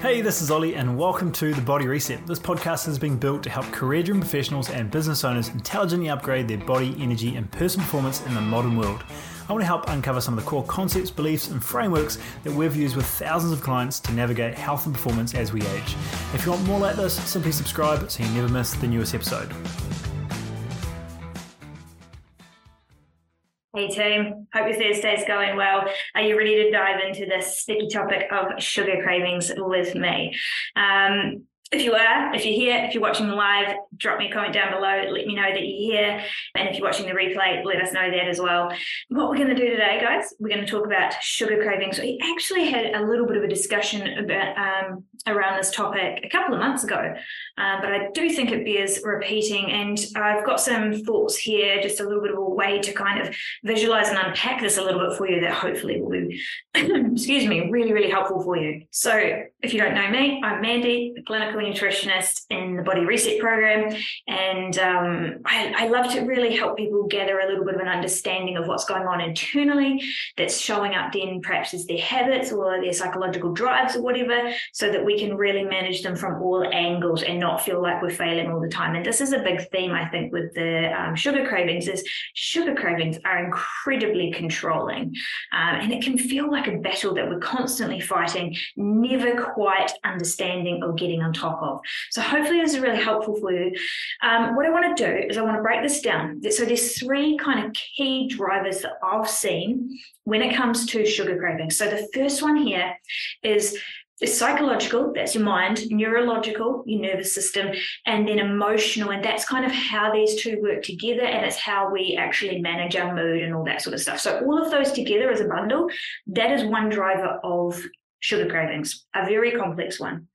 Hey, this is Olly, and welcome to The Body Reset. This podcast has been built to help career driven professionals and business owners intelligently upgrade their body, energy, and personal performance in the modern world. I want to help uncover some of the core concepts, beliefs, and frameworks that we've used with thousands of clients to navigate health and performance as we age. If you want more like this, simply subscribe so you never miss the newest episode. Hey team, hope your Thursday's going well. Are you ready to dive into this sticky topic of sugar cravings with me? Um, if you are, if you're here, if you're watching live, drop me a comment down below. Let me know that you're here. And if you're watching the replay, let us know that as well. What we're going to do today, guys, we're going to talk about sugar cravings. We actually had a little bit of a discussion about um, around this topic a couple of months ago, uh, but I do think it bears repeating. And I've got some thoughts here, just a little bit of a way to kind of visualize and unpack this a little bit for you that hopefully will be, excuse me, really, really helpful for you. So if you don't know me, I'm Mandy, a clinical nutritionist in the Body Reset program. And um, I, I, love to really help people gather a little bit of an understanding of what's going on internally that's showing up then perhaps as their habits or their psychological drives or whatever, so that we can really manage them from all angles and not feel like we're failing all the time. And this is a big theme, I think, with the um, sugar cravings is sugar cravings are incredibly controlling. Um, and it can feel like a battle that we're constantly fighting, never quite understanding or getting on top of. So hopefully this is really helpful for you. Um, what I want to do is I want to break this down. So there's three kind of key drivers that I've seen when it comes to sugar cravings. So the first one here is it's psychological, that's your mind, neurological, your nervous system, and then emotional. And that's kind of how these two work together. And it's how we actually manage our mood and all that sort of stuff. So, all of those together as a bundle, that is one driver of sugar cravings, a very complex one.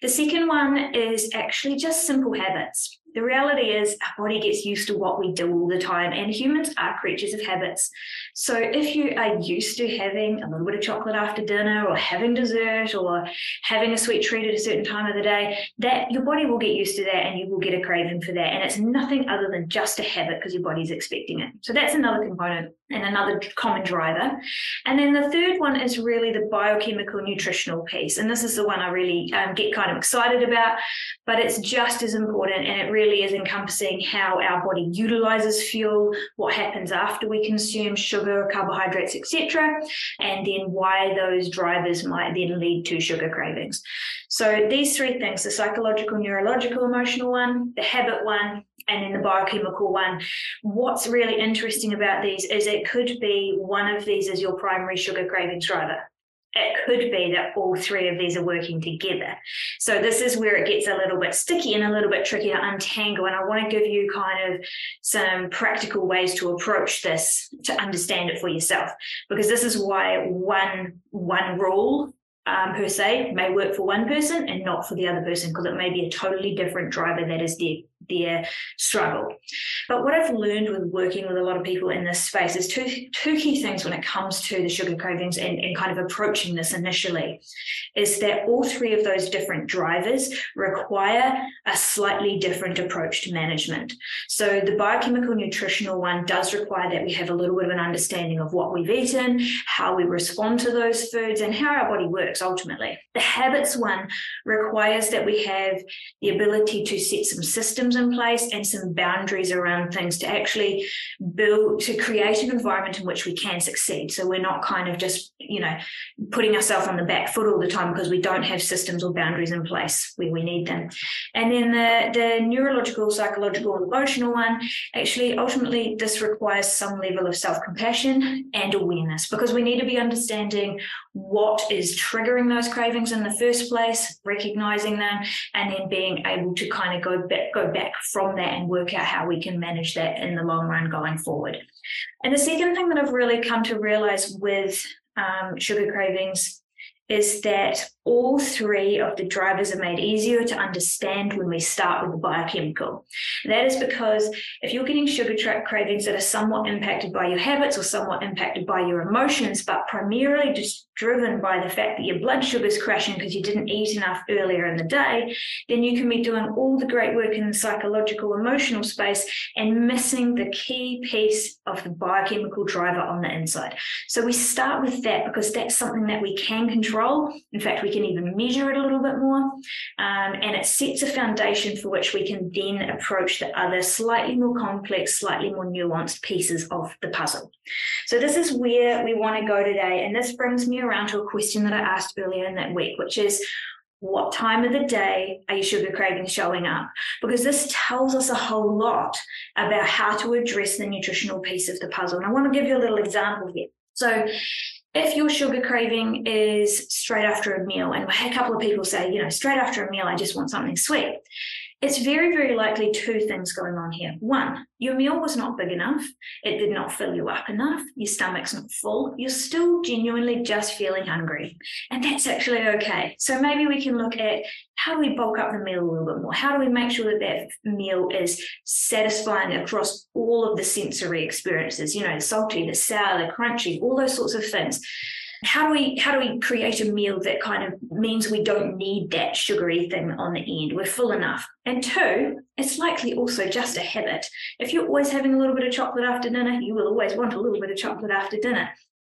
The second one is actually just simple habits the reality is our body gets used to what we do all the time and humans are creatures of habits. So if you are used to having a little bit of chocolate after dinner or having dessert or having a sweet treat at a certain time of the day that your body will get used to that and you will get a craving for that. And it's nothing other than just a habit because your body's expecting it. So that's another component and another common driver. And then the third one is really the biochemical nutritional piece and this is the one i really um, get kind of excited about but it's just as important and it really really is encompassing how our body utilizes fuel, what happens after we consume sugar, carbohydrates, etc., and then why those drivers might then lead to sugar cravings. So these three things, the psychological, neurological, emotional one, the habit one, and then the biochemical one. What's really interesting about these is it could be one of these is your primary sugar cravings driver it could be that all three of these are working together. So this is where it gets a little bit sticky and a little bit tricky to untangle. And I want to give you kind of some practical ways to approach this to understand it for yourself, because this is why one one rule um, per se may work for one person and not for the other person because it may be a totally different driver that is their their struggle. But what I've learned with working with a lot of people in this space is two two key things when it comes to the sugar cravings and, and kind of approaching this initially is that all three of those different drivers require a slightly different approach to management. So the biochemical nutritional one does require that we have a little bit of an understanding of what we've eaten, how we respond to those foods, and how our body works ultimately. The habits one requires that we have the ability to set some systems in place and some boundaries around things to actually build, to create an environment in which we can succeed. So we're not kind of just, you know, putting ourselves on the back foot all the time because we don't have systems or boundaries in place where we need them. And then the, the neurological, psychological, emotional one, actually, ultimately, this requires some level of self compassion and awareness because we need to be understanding what is triggering those cravings in the first place, recognizing them, and then being able to kind of go back, go back from that and work out how we can manage that in the long run going forward. And the second thing that I've really come to realize with um, sugar cravings is that all three of the drivers are made easier to understand when we start with the biochemical. That is because if you're getting sugar tra- cravings that are somewhat impacted by your habits or somewhat impacted by your emotions, but primarily just driven by the fact that your blood sugar is crashing because you didn't eat enough earlier in the day, then you can be doing all the great work in the psychological, emotional space and missing the key piece of the biochemical driver on the inside. So we start with that because that's something that we can control control. In fact, we can even measure it a little bit more. Um, and it sets a foundation for which we can then approach the other slightly more complex, slightly more nuanced pieces of the puzzle. So, this is where we want to go today. And this brings me around to a question that I asked earlier in that week, which is what time of the day are your sugar cravings showing up? Because this tells us a whole lot about how to address the nutritional piece of the puzzle. And I want to give you a little example here. So, if your sugar craving is straight after a meal, and a couple of people say, you know, straight after a meal, I just want something sweet it's very, very likely two things going on here. One, your meal was not big enough. It did not fill you up enough. Your stomach's not full. You're still genuinely just feeling hungry. And that's actually okay. So maybe we can look at how do we bulk up the meal a little bit more? How do we make sure that that meal is satisfying across all of the sensory experiences? You know, the salty, the sour, the crunchy, all those sorts of things how do we how do we create a meal that kind of means we don't need that sugary thing on the end? We're full enough. And two it's likely also just a habit. If you're always having a little bit of chocolate after dinner you will always want a little bit of chocolate after dinner.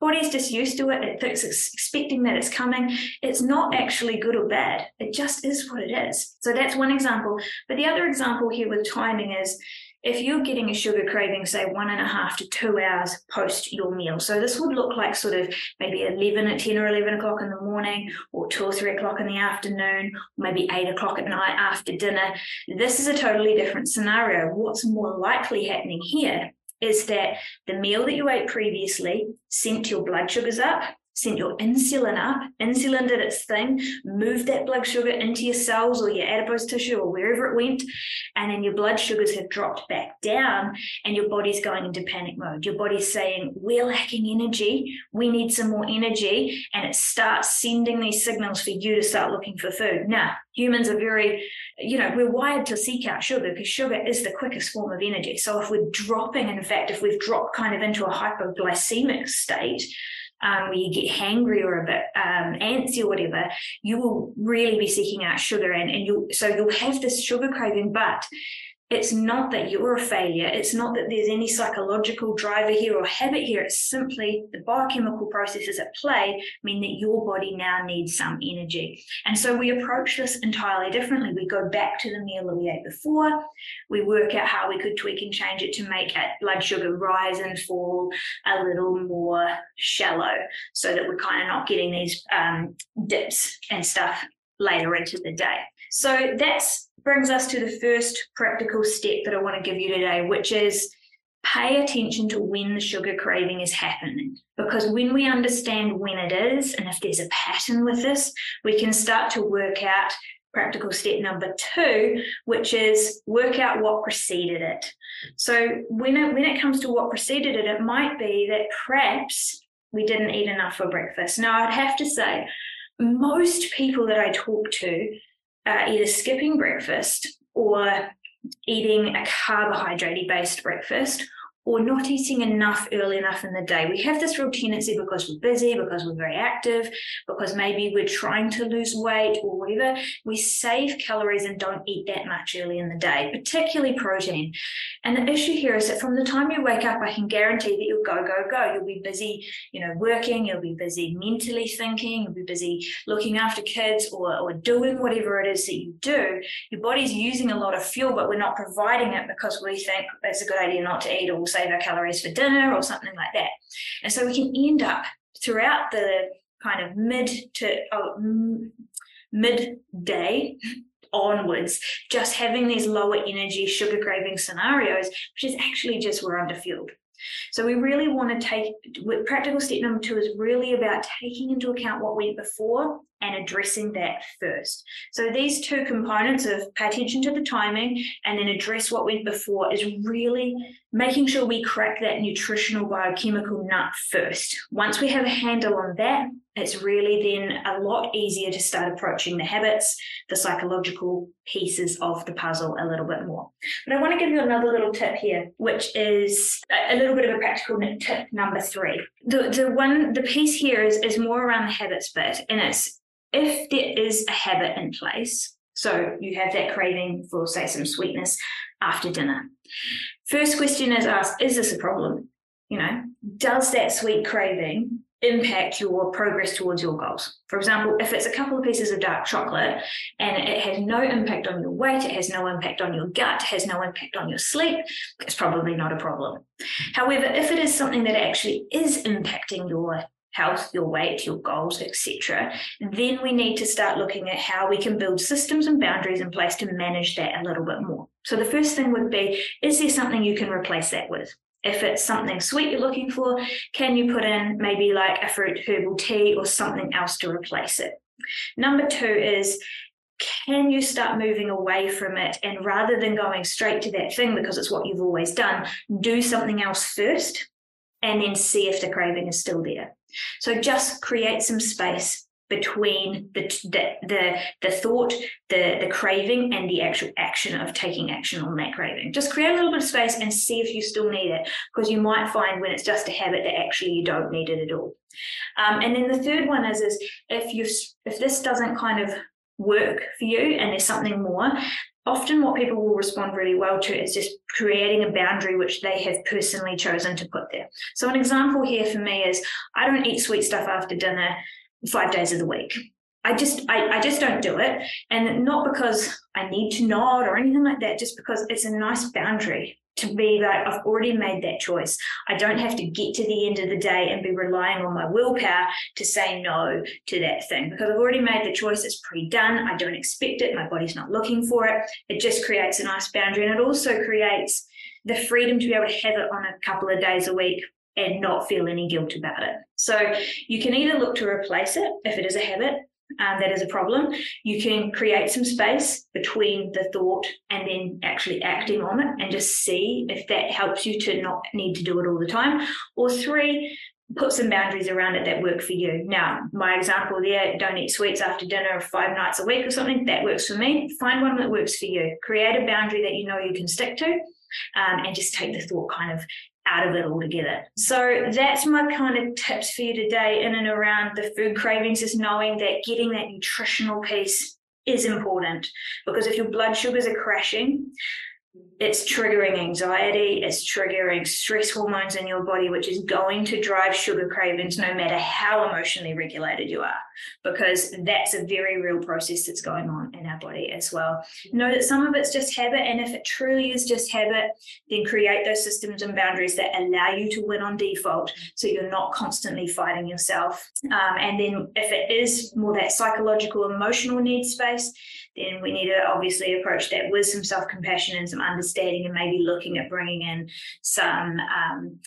Body's just used to it. It's expecting that it's coming. It's not actually good or bad. It just is what it is. So that's one example. But the other example here with timing is if you're getting a sugar craving, say one and a half to two hours post your meal, so this would look like sort of maybe 11 at 10 or 11 o'clock in the morning, or two or three o'clock in the afternoon, or maybe eight o'clock at night after dinner. This is a totally different scenario. What's more likely happening here is that the meal that you ate previously sent your blood sugars up sent your insulin up. Insulin did its thing, moved that blood sugar into your cells or your adipose tissue or wherever it went. And then your blood sugars have dropped back down and your body's going into panic mode. Your body's saying, We're lacking energy. We need some more energy. And it starts sending these signals for you to start looking for food. Now, humans are very, you know, we're wired to seek out sugar because sugar is the quickest form of energy. So if we're dropping, in fact, if we've dropped kind of into a hypoglycemic state, um, where you get hangry or a bit um, antsy or whatever, you will really be seeking out sugar, and, and you so you'll have this sugar craving, but it's not that you're a failure. It's not that there's any psychological driver here or habit here. It's simply the biochemical processes at play mean that your body now needs some energy. And so we approach this entirely differently. We go back to the meal that we ate before. We work out how we could tweak and change it to make that blood sugar rise and fall a little more shallow so that we're kind of not getting these um, dips and stuff later into the day. So that's brings us to the first practical step that I want to give you today, which is pay attention to when the sugar craving is happening. Because when we understand when it is, and if there's a pattern with this, we can start to work out practical step number two, which is work out what preceded it. So when it, when it comes to what preceded it, it might be that perhaps we didn't eat enough for breakfast. Now, I'd have to say, most people that I talk to uh, either skipping breakfast or eating a carbohydrate based breakfast or not eating enough early enough in the day. We have this real tendency because we're busy, because we're very active, because maybe we're trying to lose weight or whatever, we save calories and don't eat that much early in the day, particularly protein. And the issue here is that from the time you wake up, I can guarantee that you'll go, go, go. You'll be busy, you know, working, you'll be busy mentally thinking, you'll be busy looking after kids or, or doing whatever it is that you do. Your body's using a lot of fuel, but we're not providing it because we think it's a good idea not to eat or save our calories for dinner or something like that. And so we can end up throughout the kind of mid to oh, midday onwards, just having these lower energy sugar craving scenarios, which is actually just we're underfueled. So we really want to take practical step number two is really about taking into account what went before and addressing that first. So these two components of pay attention to the timing and then address what went before is really making sure we crack that nutritional biochemical nut first. Once we have a handle on that, it's really then a lot easier to start approaching the habits, the psychological pieces of the puzzle a little bit more. But I want to give you another little tip here, which is a little bit of a practical tip number three. The the one the piece here is, is more around the habits bit, and it's if there is a habit in place, so you have that craving for, say, some sweetness after dinner. First question is asked, is this a problem? You know, does that sweet craving impact your progress towards your goals. For example, if it's a couple of pieces of dark chocolate and it has no impact on your weight, it has no impact on your gut, has no impact on your sleep, it's probably not a problem. However, if it is something that actually is impacting your health, your weight, your goals, etc., then we need to start looking at how we can build systems and boundaries in place to manage that a little bit more. So the first thing would be is there something you can replace that with? If it's something sweet you're looking for, can you put in maybe like a fruit herbal tea or something else to replace it? Number two is can you start moving away from it and rather than going straight to that thing because it's what you've always done, do something else first and then see if the craving is still there. So just create some space between the the the, the thought, the the craving, and the actual action of taking action on that craving. Just create a little bit of space and see if you still need it, because you might find when it's just a habit that actually you don't need it at all. Um, and then the third one is is if you if this doesn't kind of work for you and there's something more often what people will respond really well to is just creating a boundary which they have personally chosen to put there. So an example here for me is I don't eat sweet stuff after dinner five days of the week. I just I, I just don't do it. And not because I need to nod or anything like that, just because it's a nice boundary to be like, I've already made that choice. I don't have to get to the end of the day and be relying on my willpower to say no to that thing because I've already made the choice. It's pre done. I don't expect it. My body's not looking for it. It just creates a nice boundary and it also creates the freedom to be able to have it on a couple of days a week and not feel any guilt about it. So you can either look to replace it if it is a habit um, that is a problem, you can create some space between the thought and then actually acting on it and just see if that helps you to not need to do it all the time. Or three, put some boundaries around it that work for you. Now, my example there, don't eat sweets after dinner five nights a week or something, that works for me. Find one that works for you. Create a boundary that you know you can stick to. Um, and just take the thought kind of out of it altogether. So that's my kind of tips for you today in and around the food cravings is knowing that getting that nutritional piece is important because if your blood sugars are crashing, it's triggering anxiety, it's triggering stress hormones in your body, which is going to drive sugar cravings no matter how emotionally regulated you are, because that's a very real process that's going on in our body as well. Know that some of it's just habit, and if it truly is just habit, then create those systems and boundaries that allow you to win on default so you're not constantly fighting yourself. Um, and then if it is more that psychological, emotional need space, then we need to obviously approach that with some self compassion and some understanding, and maybe looking at bringing in some um,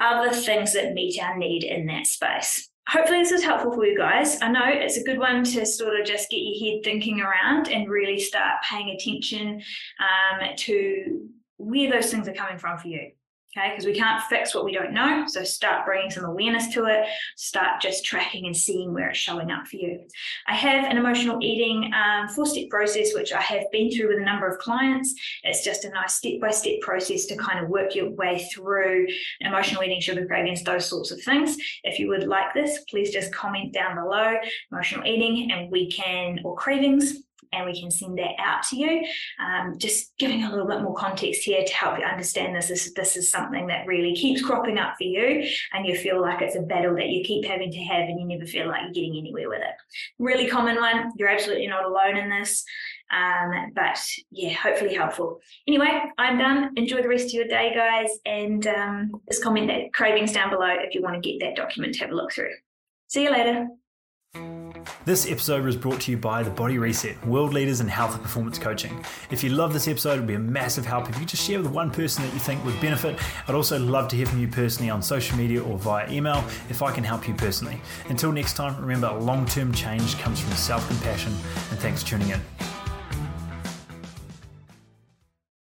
other things that meet our need in that space. Hopefully, this is helpful for you guys. I know it's a good one to sort of just get your head thinking around and really start paying attention um, to where those things are coming from for you okay because we can't fix what we don't know so start bringing some awareness to it start just tracking and seeing where it's showing up for you. I have an emotional eating um, four step process which i have been through with a number of clients. It's just a nice step by step process to kind of work your way through emotional eating sugar cravings those sorts of things. If you would like this please just comment down below emotional eating and we can or cravings and we can send that out to you. Um, just giving a little bit more context here to help you understand this is this is something that really keeps cropping up for you, and you feel like it's a battle that you keep having to have, and you never feel like you're getting anywhere with it. Really common one. You're absolutely not alone in this. Um, but yeah, hopefully helpful. Anyway, I'm done. Enjoy the rest of your day, guys, and um, just comment that cravings down below if you want to get that document to have a look through. See you later. This episode was brought to you by The Body Reset, world leaders in health and performance coaching. If you love this episode, it would be a massive help if you just share with one person that you think would benefit. I'd also love to hear from you personally on social media or via email if I can help you personally. Until next time, remember long term change comes from self compassion, and thanks for tuning in.